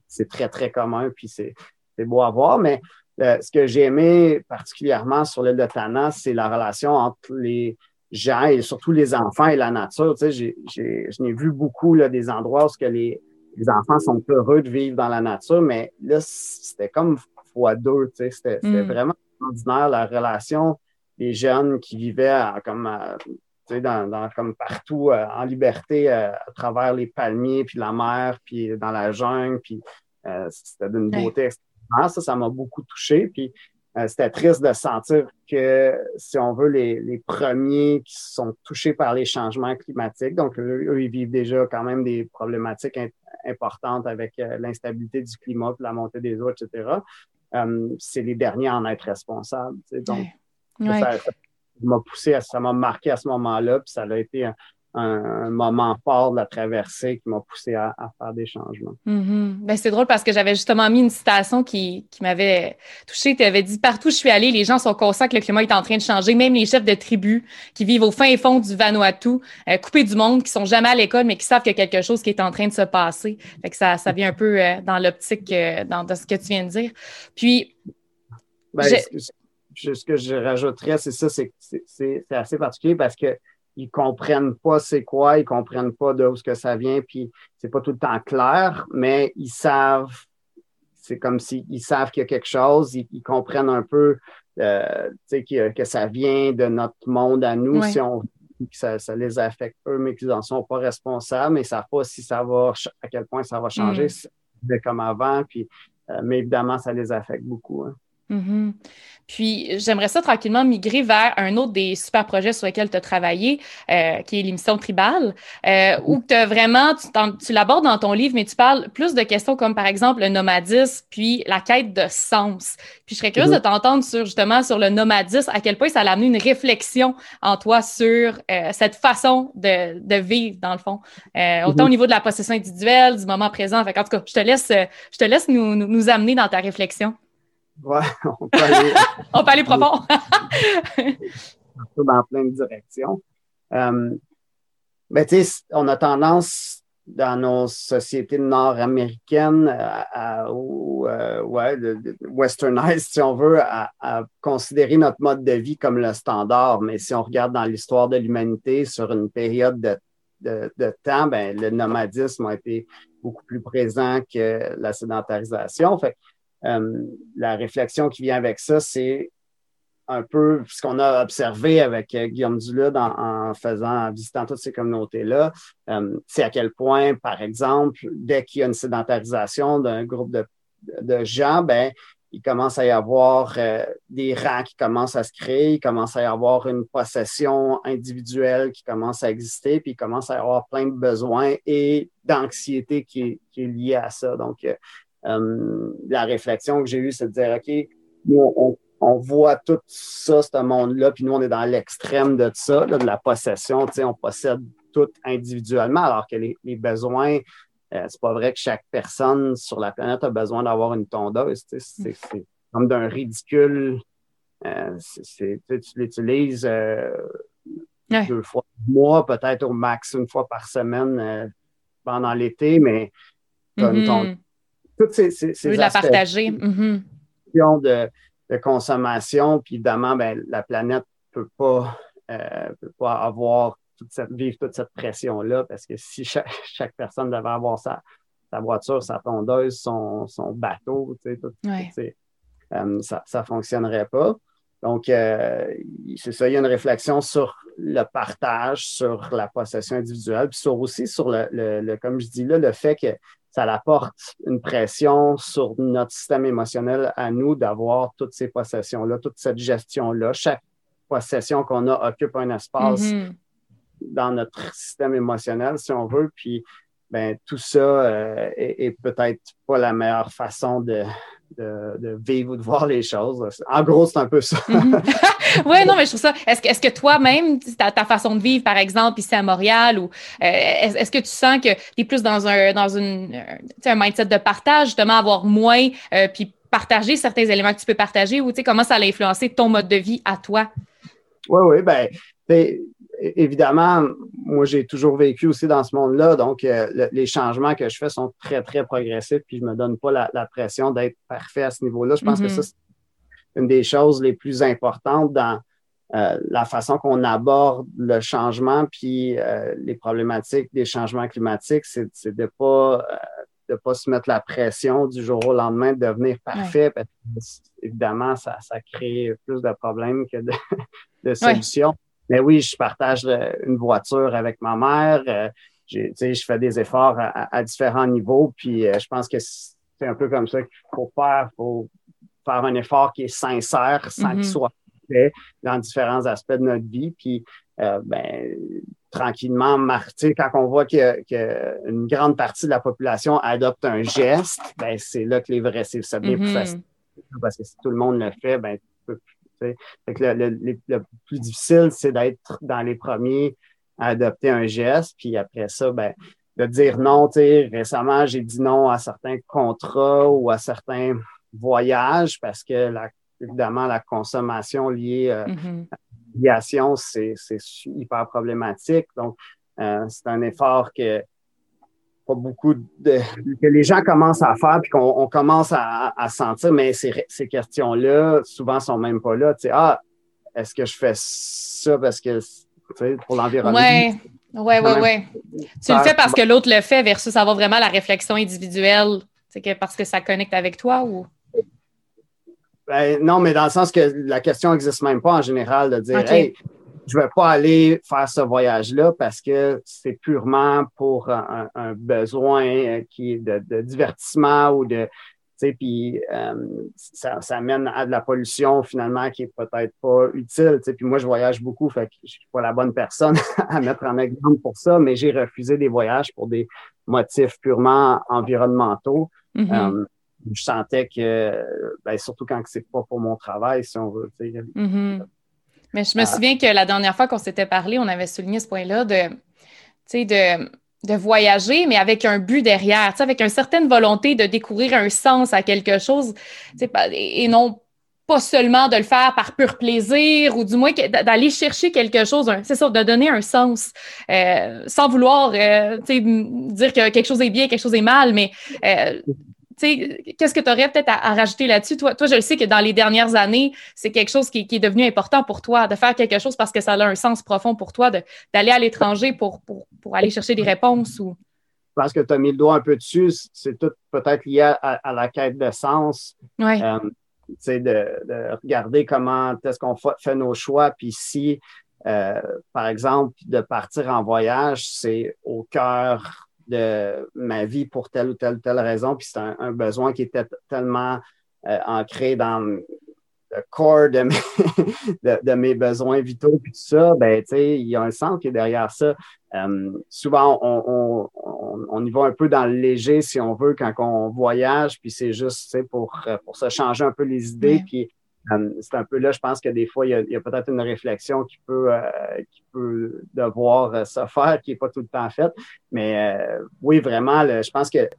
C'est très, très commun, puis c'est c'est beau à voir, mais euh, ce que j'ai aimé particulièrement sur l'île de Tana, c'est la relation entre les gens et surtout les enfants et la nature. Tu sais, je n'ai vu beaucoup là, des endroits où que les, les, enfants sont heureux de vivre dans la nature, mais là, c'était comme fois deux. Tu sais, c'était mm. vraiment extraordinaire la relation des jeunes qui vivaient comme, tu sais, dans, comme partout euh, en liberté euh, à travers les palmiers, puis la mer, puis dans la jungle, puis c'était d'une beauté ça, ça m'a beaucoup touché. Puis euh, c'était triste de sentir que, si on veut, les, premiers qui sont touchés par les changements climatiques, donc eux, ils vivent déjà quand même des problématiques importantes avec euh, l'instabilité du climat, la montée des eaux, etc. Euh, c'est les derniers à en être responsables. Donc, ça m'a poussé, ça m'a marqué à ce moment-là, puis ça a été un, un, moment fort de la traversée qui m'a poussé à, faire des changements. Mm-hmm. ben, c'est drôle parce que j'avais justement mis une citation qui, qui m'avait touchée. Tu avais dit Partout où je suis allée, les gens sont conscients que le climat est en train de changer, même les chefs de tribus qui vivent au fin et fond du Vanuatu, euh, coupés du monde, qui sont jamais à l'école, mais qui savent qu'il y a quelque chose qui est en train de se passer. Fait que ça, ça vient un peu euh, dans l'optique euh, dans, de ce que tu viens de dire. Puis. Ben, ce que je rajouterais, c'est ça, c'est assez particulier parce que ils comprennent pas c'est quoi, ils comprennent pas d'où ce que ça vient, puis c'est pas tout le temps clair, mais ils savent, c'est comme s'ils savent qu'il y a quelque chose, ils, comprennent un peu euh, que, que ça vient de notre monde à nous, si on que ça, ça, les affecte eux, mais qu'ils n'en sont pas responsables, mais ils ne savent pas si ça va, à quel point ça va changer, mm. comme avant, puis, euh, mais évidemment, ça les affecte beaucoup. Hein. Mm-hmm. Puis, j'aimerais ça tranquillement migrer vers un autre des super projets sur lesquels tu as travaillé, euh, qui est l'émission Tribal, euh, où tu vraiment, tu, tu l'abordes dans ton livre, mais tu parles plus de questions comme par exemple le nomadisme, puis la quête de sens. Puis, je serais curieuse de mm-hmm. t'entendre sur justement sur le nomadisme, à quel point ça a amené une réflexion en toi sur euh, cette façon de, de, vivre, dans le fond, autant au mm-hmm. niveau de la possession individuelle, du moment présent. Fait en tout cas, je te laisse, je te laisse nous, nous, nous amener dans ta réflexion. Ouais, on peut aller. on peut aller profond. dans plein de directions. Euh, mais tu sais, on a tendance dans nos sociétés nord-américaines à, ou euh, ouais, westernized, si on veut, à, considérer notre mode de vie comme le standard. Mais si on regarde dans l'histoire de l'humanité sur une période de, de, de, temps, ben, le nomadisme a été beaucoup plus présent que la sédentarisation. Fait euh, la réflexion qui vient avec ça, c'est un peu ce qu'on a observé avec euh, Guillaume Dulude en, faisant, en visitant toutes ces communautés-là, euh, c'est à quel point, par exemple, dès qu'il y a une sédentarisation d'un groupe de, gens, ben, il commence à y avoir des rangs qui commencent à se créer, il commence à y avoir une possession individuelle qui commence à exister, puis il commence à y avoir plein de besoins et d'anxiété qui, est liée à ça. Donc, la réflexion que j'ai eue, c'est de dire, OK, nous, on, voit tout ça, ce monde-là, puis nous, on est dans l'extrême de ça, de la possession. Tu sais, on possède tout individuellement, alors que les, besoins, euh, c'est pas vrai que chaque personne sur la planète a besoin d'avoir une tondeuse. Tu sais, c'est comme d'un ridicule. Euh, tu l'utilises deux fois par mois, peut-être au max une fois par semaine pendant l'été, mais tu mm-hmm toutes ces, ces, la partager. Mm-hmm. de, de, consommation, puis évidemment, ben, la planète ne peut pas, euh, peut pas avoir toute cette, vivre toute cette pression-là, parce que si chaque, personne devait avoir sa, sa voiture, sa tondeuse, son, son bateau, tu sais, tout, euh, ça ne fonctionnerait pas. Donc, euh, c'est ça, il y a une réflexion sur le partage, sur la possession individuelle, puis sur aussi sur le, le, comme je dis là, le fait que ça apporte une pression sur notre système émotionnel à nous d'avoir toutes ces possessions-là, toute cette gestion-là. Chaque possession qu'on a occupe un espace mm-hmm. dans notre système émotionnel, si on veut. Puis, ben, tout ça euh, est peut-être pas la meilleure façon de, de, vivre ou de voir les choses. En gros, c'est un peu ça. Mhm. oui, non, mais je trouve ça. Est-ce que, est que toi-même, ta, ta, façon de vivre, par exemple, ici à Montréal, ou euh, est-ce, que tu sens que tu es plus dans un dans une un mindset de partage, justement, avoir moins, euh, puis partager certains éléments que tu peux partager, ou comment ça a influencé ton mode de vie à toi? Oui, oui, ben évidemment, moi, j'ai toujours vécu aussi dans ce monde-là, donc euh, les changements que je fais sont très, très progressifs, puis je ne me donne pas la, pression d'être parfait à ce niveau-là. Je pense que mm-hmm. ça, c'est une des choses les plus importantes dans euh, la façon qu'on aborde le changement, puis euh, les problématiques des changements climatiques, c'est de ne pas, de pas se mettre la pression du jour au lendemain de devenir parfait, parce que, évidemment, ça, ça crée plus de problèmes que de, solutions. Mais oui, je partage euh, une voiture avec ma mère. Euh, je fais des efforts à, différents niveaux. Puis euh, je pense que c'est un peu comme ça qu'il faut faire. Il faut faire un effort qui est sincère sans qu'il mm-hmm. soit fait dans différents aspects de notre vie. Puis ben, tranquillement, quand on voit qu'une grande partie de la population adopte un geste, ben, c'est là que les vrais, c'est bien plus mm-hmm. facile. Parce que si tout le monde le fait, ben, tu peux le, plus difficile, c'est d'être dans les premiers à adopter un geste, puis après ça, ben, de dire non. Récemment, j'ai dit non à certains contrats ou à certains voyages parce que, la, évidemment, la consommation liée euh, mm-hmm. à l'aviation, c'est hyper problématique. Donc, euh, c'est un effort que pas beaucoup de que les gens commencent à faire puis qu'on commence à, sentir, mais ces, ces questions-là, souvent, sont même pas là. Tu sais, ah, est-ce que je fais ça parce que tu sais, pour l'environnement? Oui, oui, oui, oui. Tu le fais parce que l'autre le fait versus avoir vraiment la réflexion individuelle, c'est que parce que ça connecte avec toi ou? Ben, non, mais dans le sens que la question n'existe même pas en général de dire Hey, je ne vais pas aller faire ce voyage-là parce que c'est purement pour un, besoin euh, qui est de, divertissement ou de, tu sais, puis euh, ça, ça, mène à de la pollution finalement qui est peut-être pas utile. Tu sais, puis moi, je voyage beaucoup, fait que je suis pas la bonne personne à mettre en exemple pour ça, mais j'ai refusé des voyages pour des motifs purement environnementaux. Mm-hmm. Euh, je sentais que, ben, surtout quand c'est pas pour mon travail, si on veut. Mm-hmm. Mais je me ah. souviens que la dernière fois qu'on s'était parlé, on avait souligné ce point-là de, de, de voyager, mais avec un but derrière, avec une certaine volonté de découvrir un sens à quelque chose, et non pas seulement de le faire par pur plaisir ou du moins d'aller chercher quelque chose, c'est ça, de donner un sens, euh, sans vouloir euh, dire que quelque chose est bien, quelque chose est mal, mais euh, qu'est-ce que tu aurais peut-être à, rajouter là-dessus? Toi, toi, je le sais que dans les dernières années, c'est quelque chose qui, est devenu important pour toi, de faire quelque chose parce que ça a un sens profond pour toi, d'aller à l'étranger pour, pour, aller chercher des réponses ou? Parce que tu as mis le doigt un peu dessus, c'est tout peut-être lié à, la quête de sens. Oui. Euh, de, de, regarder comment est-ce qu'on fait nos choix, puis si, euh, par exemple, de partir en voyage, c'est au cœur de ma vie pour telle ou telle ou telle raison, puis c'est un, besoin qui était tellement euh, ancré dans le corps de mes, de, mes besoins vitaux, puis tout ça, ben, tu sais, il y a un sens qui est derrière ça. Euh, souvent, on, on, on, y va un peu dans le léger, si on veut, quand on voyage, puis c'est juste, tu sais, pour, pour se changer un peu les idées, puis euh, c'est un peu là, je pense que des fois, il y a, peut-être une réflexion qui peut, euh, qui peut devoir euh, se faire, qui n'est pas tout le temps faite. Mais oui, vraiment, je pense que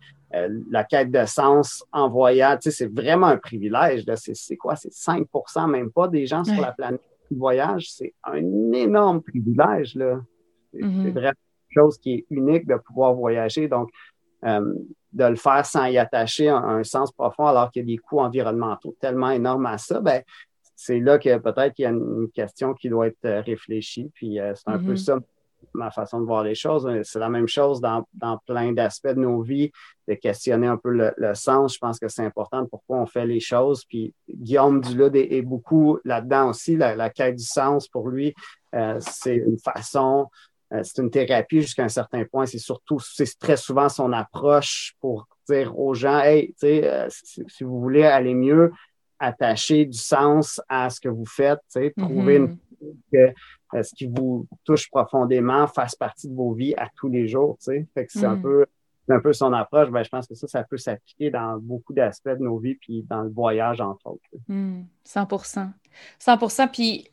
la quête de sens en voyage, c'est vraiment un privilège. C'est quoi? C'est 5% même pas des gens sur la planète qui voyagent. C'est un énorme privilège. C'est mm-hmm. vraiment quelque chose qui est unique de pouvoir voyager. Donc, de le faire sans y attacher un, sens profond alors qu'il y a des coûts environnementaux tellement énormes à ça, ben, c'est là que peut-être qu'il y a une question qui doit être euh, réfléchie. Puis euh, c'est un peu mm-hmm. ça ma façon de voir les choses. C'est la même chose dans, dans plein d'aspects de nos vies, de questionner un peu le, sens. Je pense que c'est important pourquoi on fait les choses. Puis Guillaume Dulude est, beaucoup là-dedans aussi, la, quête du sens pour lui. Euh, c'est une façon, euh, c'est une thérapie jusqu'à un certain point. C'est surtout, c'est très souvent son approche pour dire aux gens, hey, tu sais, euh, si, vous voulez aller mieux, attacher du sens à ce que vous faites, tu sais, trouver une, mm-hmm. que ce qui vous touche profondément fasse partie de vos vies à tous les jours, tu sais. Fait que c'est un mm. peu un peu son approche, ben, je pense que ça, ça peut s'appliquer dans beaucoup d'aspects de nos vies, puis dans le voyage, entre autres. 100% 100% Puis,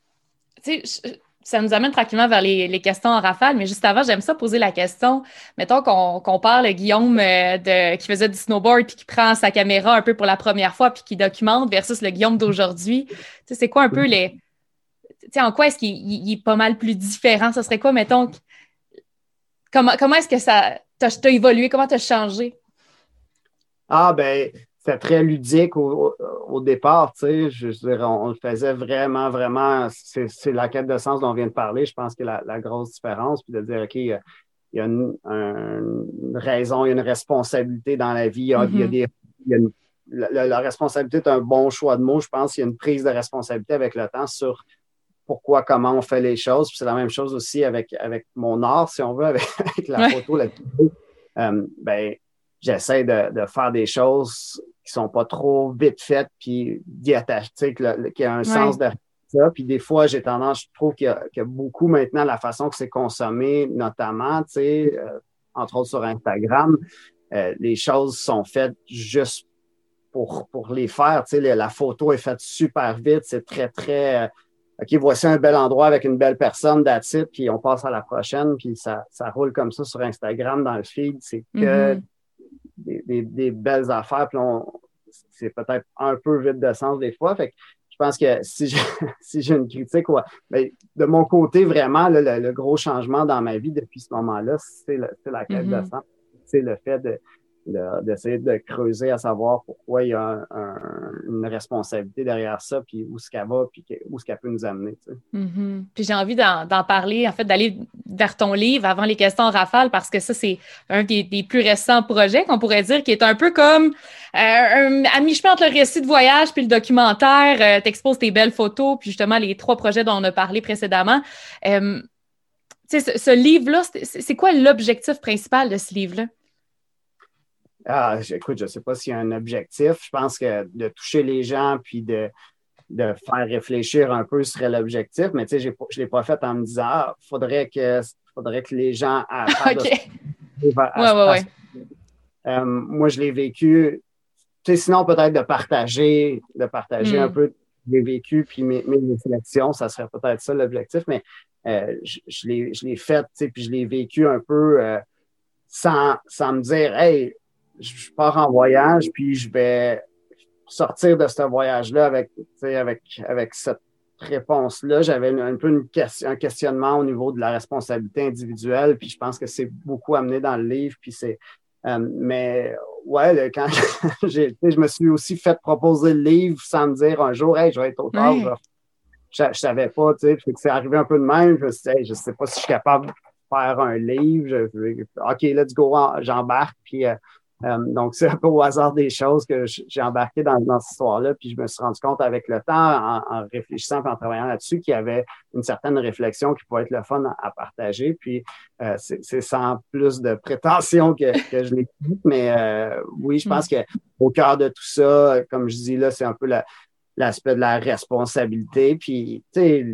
tu sais, ça nous amène tranquillement vers les, questions en rafale, mais juste avant, j'aime ça poser la question. Mettons qu'on parle Guillaume euh, qui faisait du snowboard puis qui prend sa caméra un peu pour la première fois puis qui documente versus le Guillaume d'aujourd'hui. Tu sais, c'est quoi un peu les. Tu sais, en quoi est-ce qu'il est pas mal plus différent? Ce serait quoi, mettons, comment, comment est-ce que ça t'as évolué? Comment t'as changé? Ah, ben, c'était très ludique au, départ, tu sais. Je, veux dire, on, le faisait vraiment, vraiment. C'est la quête de sens dont on vient de parler. Je pense que la, la grosse différence, puis de dire, OK, il y a, une, raison, il y a une responsabilité dans la vie. Il y a, des. la, responsabilité est un bon choix de mots. Je pense qu'il y a une prise de responsabilité avec le temps sur pourquoi, comment on fait les choses. c'est la même chose aussi avec, avec mon art, si on veut, avec, la photo, la vidéo. Euh, ben, j'essaie de, faire des choses qui sont pas trop vite faites, puis d'y attacher, qu'il y a un sens de ça. Puis des fois, j'ai tendance, je trouve qu'il y, a beaucoup maintenant la façon que c'est consommé, notamment, tu sais, euh, entre autres sur Instagram, euh, les choses sont faites juste pour, pour les faire. Tu sais, la photo est faite super vite, c'est très, très OK, voici un bel endroit avec une belle personne, that's puis on passe à la prochaine, puis ça, ça roule comme ça sur Instagram dans le feed. C'est que mm-hmm. Des, des, belles affaires, puis c'est peut-être un peu vide de sens des fois. Fait que je pense que si j'ai si une critique, ouais, ben, de mon côté, vraiment, le, gros changement dans ma vie depuis ce moment-là, c'est la quête de mm-hmm. sens. C'est le fait de, d'essayer de, creuser à savoir pourquoi il y a une responsabilité derrière ça, puis où ce qu'elle va, puis où ce qu'elle peut nous amener. Mm-hmm. Puis j'ai envie d'en parler, en fait, d'aller vers ton livre avant les questions en rafale, parce que ça, c'est un des, plus récents projets qu'on pourrait dire, qui est un peu comme euh, à mi-chemin entre le récit de voyage puis le documentaire. Euh, T'exposes tes belles photos, puis justement les trois projets dont on a parlé précédemment. Euh, ce, ce livre-là, c'est quoi l'objectif principal de ce livre-là? Ah, écoute, je ne sais pas s'il y a un objectif. Je pense que de toucher les gens puis de, de faire réfléchir un peu serait l'objectif, mais tu sais, je ne l'ai pas fait en me disant Ah, faudrait que faudrait que les gens OK. ouais, ouais, euh, moi, je l'ai vécu. Tu sais, sinon, peut-être de partager, de partager un hmm. peu les vécu puis mes, mes, réflexions, ça serait peut-être ça l'objectif, mais euh, je, je l'ai fait, tu sais, puis je l'ai vécu un peu euh, sans, sans me dire Hey, je pars en voyage, puis je vais sortir de ce voyage-là avec, avec, avec cette réponse-là. J'avais un peu une question, un questionnement au niveau de la responsabilité individuelle, puis je pense que c'est beaucoup amené dans le livre, puis c'est euh, mais ouais, quand je me suis aussi fait proposer le livre sans me dire un jour, hey, je vais être auteur. Je, je savais pas, tu sais, c'est arrivé un peu de même. Je me suis dit, je sais pas si je suis capable de faire un livre. OK, let's go, j'embarque. Puis euh, donc, c'est un peu au hasard des choses que j'ai embarqué dans, cette histoire-là, puis je me suis rendu compte avec le temps, en, réfléchissant et en travaillant là-dessus, qu'il y avait une certaine réflexion qui pouvait être le fun à, partager. Puis, euh, c'est sans plus de prétention que, je l'ai dit, mais euh, oui, je pense mm. qu'au cœur de tout ça, comme je dis là, c'est un peu l'aspect de la responsabilité. Puis, tu sais,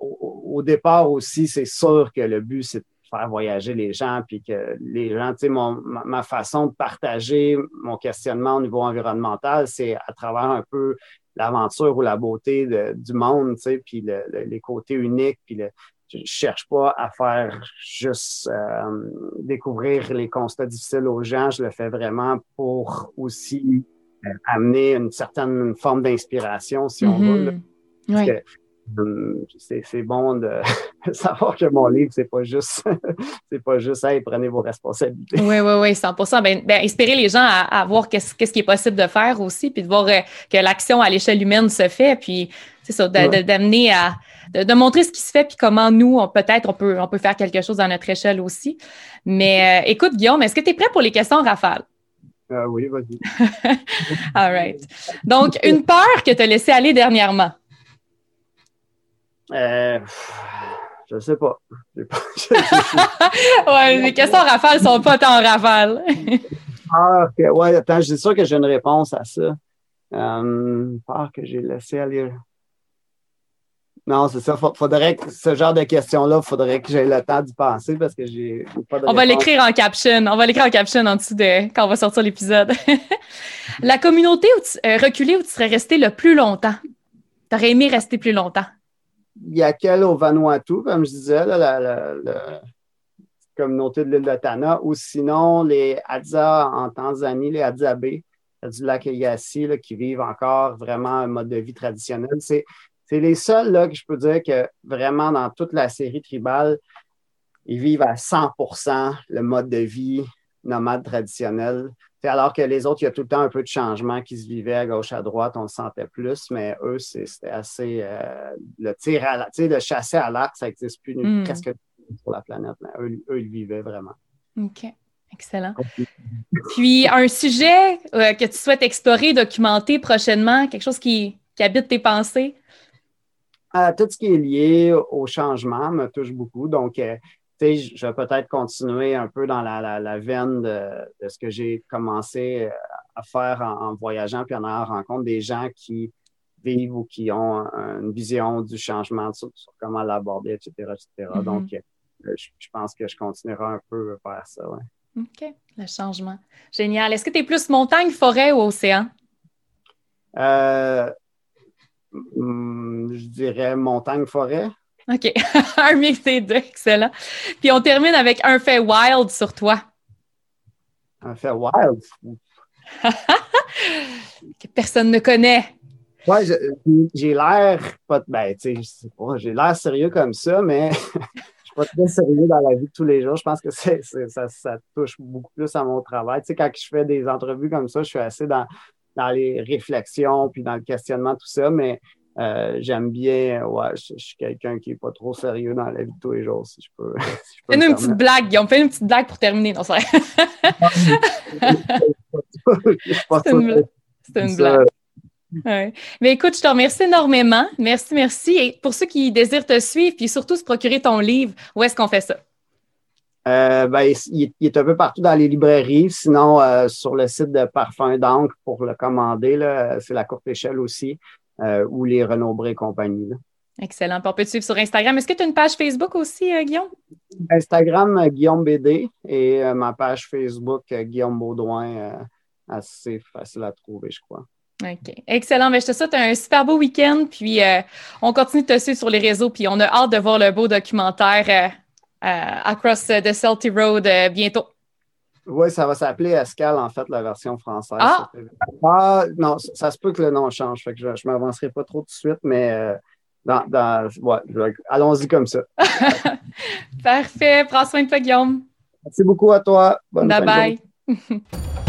au, départ aussi, c'est sûr que le but, c'est faire voyager les gens, puis que les gens, tu sais, ma, façon de partager mon questionnement au niveau environnemental, c'est à travers un peu l'aventure ou la beauté du monde, tu sais, puis les côtés uniques, puis le, je cherche pas à faire juste euh, découvrir les constats difficiles aux gens, je le fais vraiment pour aussi euh, amener une certaine forme d'inspiration, si on veut. Mm-hmm. Hum, c'est bon de savoir que mon livre, c'est pas juste, c'est pas juste, hey, prenez vos responsabilités. Oui, oui, oui, 100 ben, ben, inspirer les gens à, voir qu'est-ce qui est possible de faire aussi, puis de voir euh, que l'action à l'échelle humaine se fait, puis c'est ça, d'amener à, de, montrer ce qui se fait, puis comment nous, peut-être, on peut, on peut faire quelque chose à notre échelle aussi. Mais euh, écoute, Guillaume, est-ce que tu es prêt pour les questions rafales? Euh, oui, vas-y. All right. Donc, une peur que tu as laissée aller dernièrement? Euh, je sais pas. ouais, les questions rafales sont pas tant rafales. ah, ok. Ouais, attends, je suis sûr que j'ai une réponse à ça. Euh, peur que j'ai laissé aller. Non, c'est ça. Faudrait que ce genre de questions-là, faudrait que j'aie le temps d'y penser parce que j'ai pas de On va l'écrire en caption. On va l'écrire en caption en dessous de quand on va sortir l'épisode. La communauté où euh, reculée où tu serais resté le plus longtemps. Tu aurais aimé rester plus longtemps. Il y a quelle au Vanuatu, comme je disais, la, communauté de l'île de Tana, ou sinon les Hadza en Tanzanie, les Hadzabe du lac Eyasi, qui vivent encore vraiment un mode de vie traditionnel. C'est c'est les seuls là, que je peux dire que vraiment dans toute la série tribale, ils vivent à 100% le mode de vie nomade traditionnel. alors que les autres, il y a tout le temps un peu de changement qui se vivait à gauche, à droite, on le sentait plus, mais eux, c'était assez. Euh, le tir à la, le chasser à l'arc, ça n'existe plus hmm. presque sur la planète, mais eux, eux, ils vivaient vraiment. OK. Excellent. Puis, un sujet euh, que tu souhaites explorer, documenter prochainement, quelque chose qui, qui habite tes pensées? tout ce qui est lié au changement me touche beaucoup. Donc, euh, je vais peut-être continuer un peu dans la, veine de, ce que j'ai commencé euh, à faire en, voyageant puis en allant rencontre des gens qui vivent ou qui ont une vision du changement sur, comment l'aborder, etc., etc. Mm-hmm. Donc, euh, je, pense que je continuerai un peu vers ça. OK, le changement. Génial. Est-ce que tu es plus montagne, forêt ou océan? Euh, je dirais montagne-forêt. OK. un mix des deux, excellent. Puis on termine avec un fait wild sur toi. Un fait wild? que personne ne connaît. Ouais, j'ai l'air pas. Ben, j'ai l'air sérieux comme ça, mais je suis pas très sérieux dans la vie de tous les jours. Je pense que ça, ça, touche beaucoup plus à mon travail. Tu sais, quand je fais des entrevues comme ça, je suis assez dans, dans les réflexions, puis dans le questionnement, tout ça, mais euh, j'aime bien, ouais, je, suis quelqu'un qui n'est pas trop sérieux dans la vie de tous les jours, si je peux. Fais-nous une petite blague, Guillaume, fais une petite blague pour terminer, non, c'est C'est une, une blague. Ouais. Mais écoute, je te remercie énormément. Merci, merci. Et pour ceux qui désirent te suivre, puis surtout se procurer ton livre, où est-ce qu'on fait ça? Euh, ben, il, est un peu partout dans les librairies. Sinon, euh, sur le site de Parfum d'encre pour le commander, c'est la courte échelle aussi, euh, ou les Renaud Bré et compagnie. Excellent. on peut te suivre sur Instagram. Est-ce que tu as une page Facebook aussi, Guillaume? Instagram, Guillaume BD et ma page Facebook, Guillaume Baudouin, assez facile à trouver, je crois. OK. Excellent. Mais ben, je te souhaite un super beau week-end. Puis on continue de te suivre sur les réseaux. Puis on a hâte de voir le beau documentaire euh, Across the Salty Road euh, bientôt. Oui, ça va s'appeler Escal, en fait, la version française. Ah! ah non, ça, se peut que le nom change. Fait que je ne m'avancerai pas trop tout de suite, mais euh, dans, ouais, allons-y comme ça. Parfait. Prends soin de toi, Guillaume. Merci beaucoup à toi. Bonne bye bye.